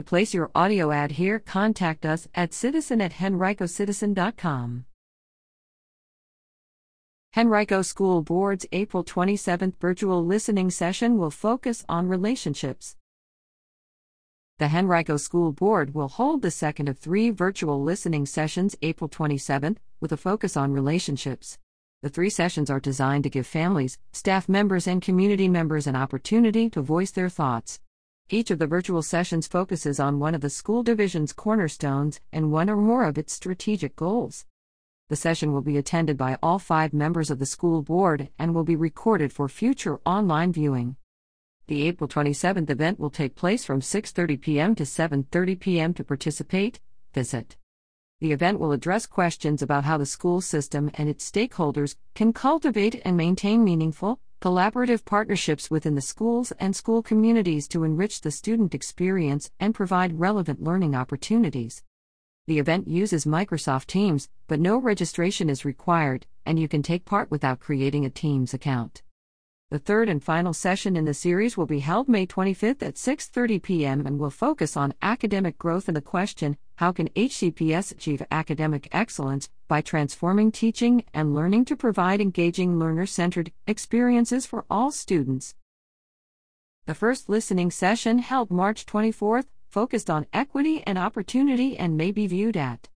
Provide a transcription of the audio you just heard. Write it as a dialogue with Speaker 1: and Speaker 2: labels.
Speaker 1: To place your audio ad here, contact us at citizen at henricocitizen.com. Henrico School Board's April 27th virtual listening session will focus on relationships. The Henrico School Board will hold the second of three virtual listening sessions April 27th, with a focus on relationships. The three sessions are designed to give families, staff members, and community members an opportunity to voice their thoughts. Each of the virtual sessions focuses on one of the school division's cornerstones and one or more of its strategic goals. The session will be attended by all five members of the school board and will be recorded for future online viewing. The April 27th event will take place from 6:30 p.m. to 7:30 p.m. to participate. Visit the event will address questions about how the school system and its stakeholders can cultivate and maintain meaningful, collaborative partnerships within the schools and school communities to enrich the student experience and provide relevant learning opportunities. The event uses Microsoft Teams, but no registration is required, and you can take part without creating a Teams account. The third and final session in the series will be held May 25th at 6:30 p.m. and will focus on academic growth and the question, how can HCPS achieve academic excellence by transforming teaching and learning to provide engaging learner-centered experiences for all students? The first listening session held March 24th focused on equity and opportunity and may be viewed at